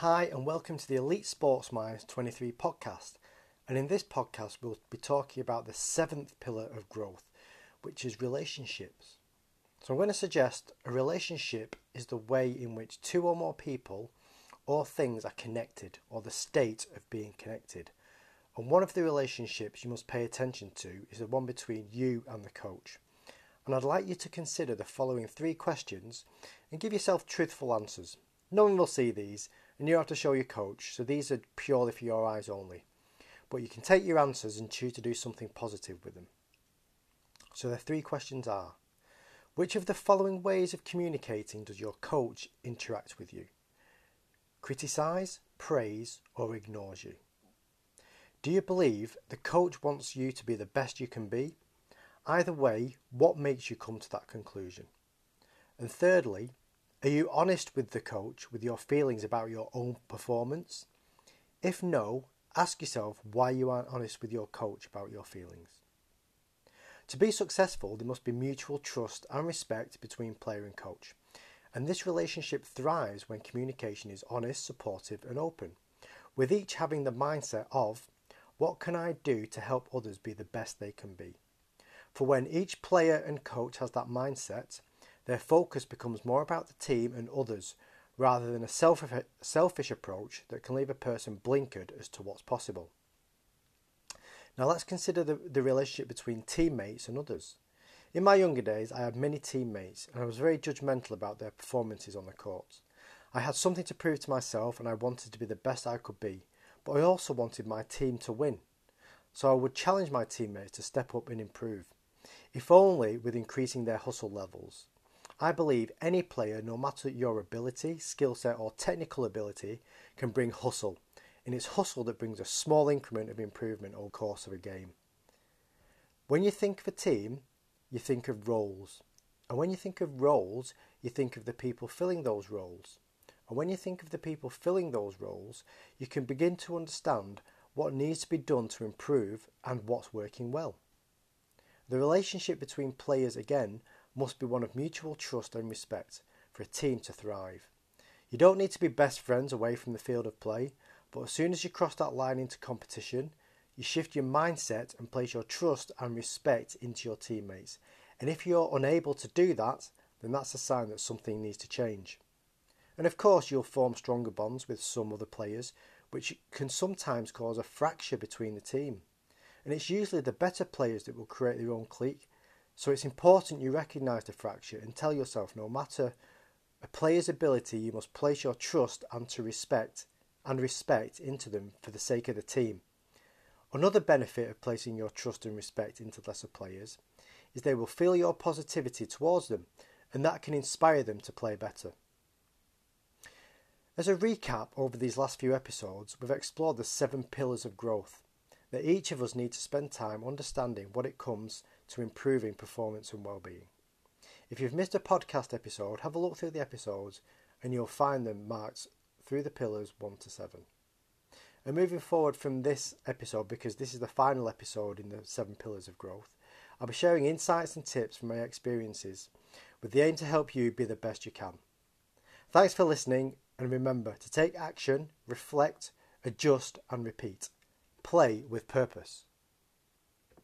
Hi, and welcome to the Elite Sports Minds 23 podcast. And in this podcast, we'll be talking about the seventh pillar of growth, which is relationships. So, I'm going to suggest a relationship is the way in which two or more people or things are connected, or the state of being connected. And one of the relationships you must pay attention to is the one between you and the coach. And I'd like you to consider the following three questions and give yourself truthful answers. No one will see these, and you have to show your coach, so these are purely for your eyes only. But you can take your answers and choose to do something positive with them. So the three questions are Which of the following ways of communicating does your coach interact with you? Criticise, praise, or ignores you? Do you believe the coach wants you to be the best you can be? Either way, what makes you come to that conclusion? And thirdly, are you honest with the coach with your feelings about your own performance? If no, ask yourself why you aren't honest with your coach about your feelings. To be successful, there must be mutual trust and respect between player and coach. And this relationship thrives when communication is honest, supportive, and open, with each having the mindset of what can I do to help others be the best they can be? For when each player and coach has that mindset, their focus becomes more about the team and others rather than a selfish approach that can leave a person blinkered as to what's possible. Now let's consider the, the relationship between teammates and others. In my younger days, I had many teammates and I was very judgmental about their performances on the court. I had something to prove to myself and I wanted to be the best I could be, but I also wanted my team to win. So I would challenge my teammates to step up and improve, if only with increasing their hustle levels. I believe any player, no matter your ability, skill set, or technical ability, can bring hustle, and it's hustle that brings a small increment of improvement over the course of a game. When you think of a team, you think of roles. And when you think of roles, you think of the people filling those roles. And when you think of the people filling those roles, you can begin to understand what needs to be done to improve and what's working well. The relationship between players, again, must be one of mutual trust and respect for a team to thrive. You don't need to be best friends away from the field of play, but as soon as you cross that line into competition, you shift your mindset and place your trust and respect into your teammates. And if you're unable to do that, then that's a sign that something needs to change. And of course, you'll form stronger bonds with some other players, which can sometimes cause a fracture between the team. And it's usually the better players that will create their own clique so it's important you recognise the fracture and tell yourself no matter a player's ability, you must place your trust and to respect and respect into them for the sake of the team. Another benefit of placing your trust and respect into lesser players is they will feel your positivity towards them and that can inspire them to play better. As a recap over these last few episodes, we've explored the seven pillars of growth that each of us need to spend time understanding what it comes to improving performance and well-being. If you've missed a podcast episode, have a look through the episodes and you'll find them marked through the pillars 1 to 7. And moving forward from this episode, because this is the final episode in the seven pillars of growth, I'll be sharing insights and tips from my experiences with the aim to help you be the best you can. Thanks for listening, and remember to take action, reflect, adjust, and repeat. Play with purpose.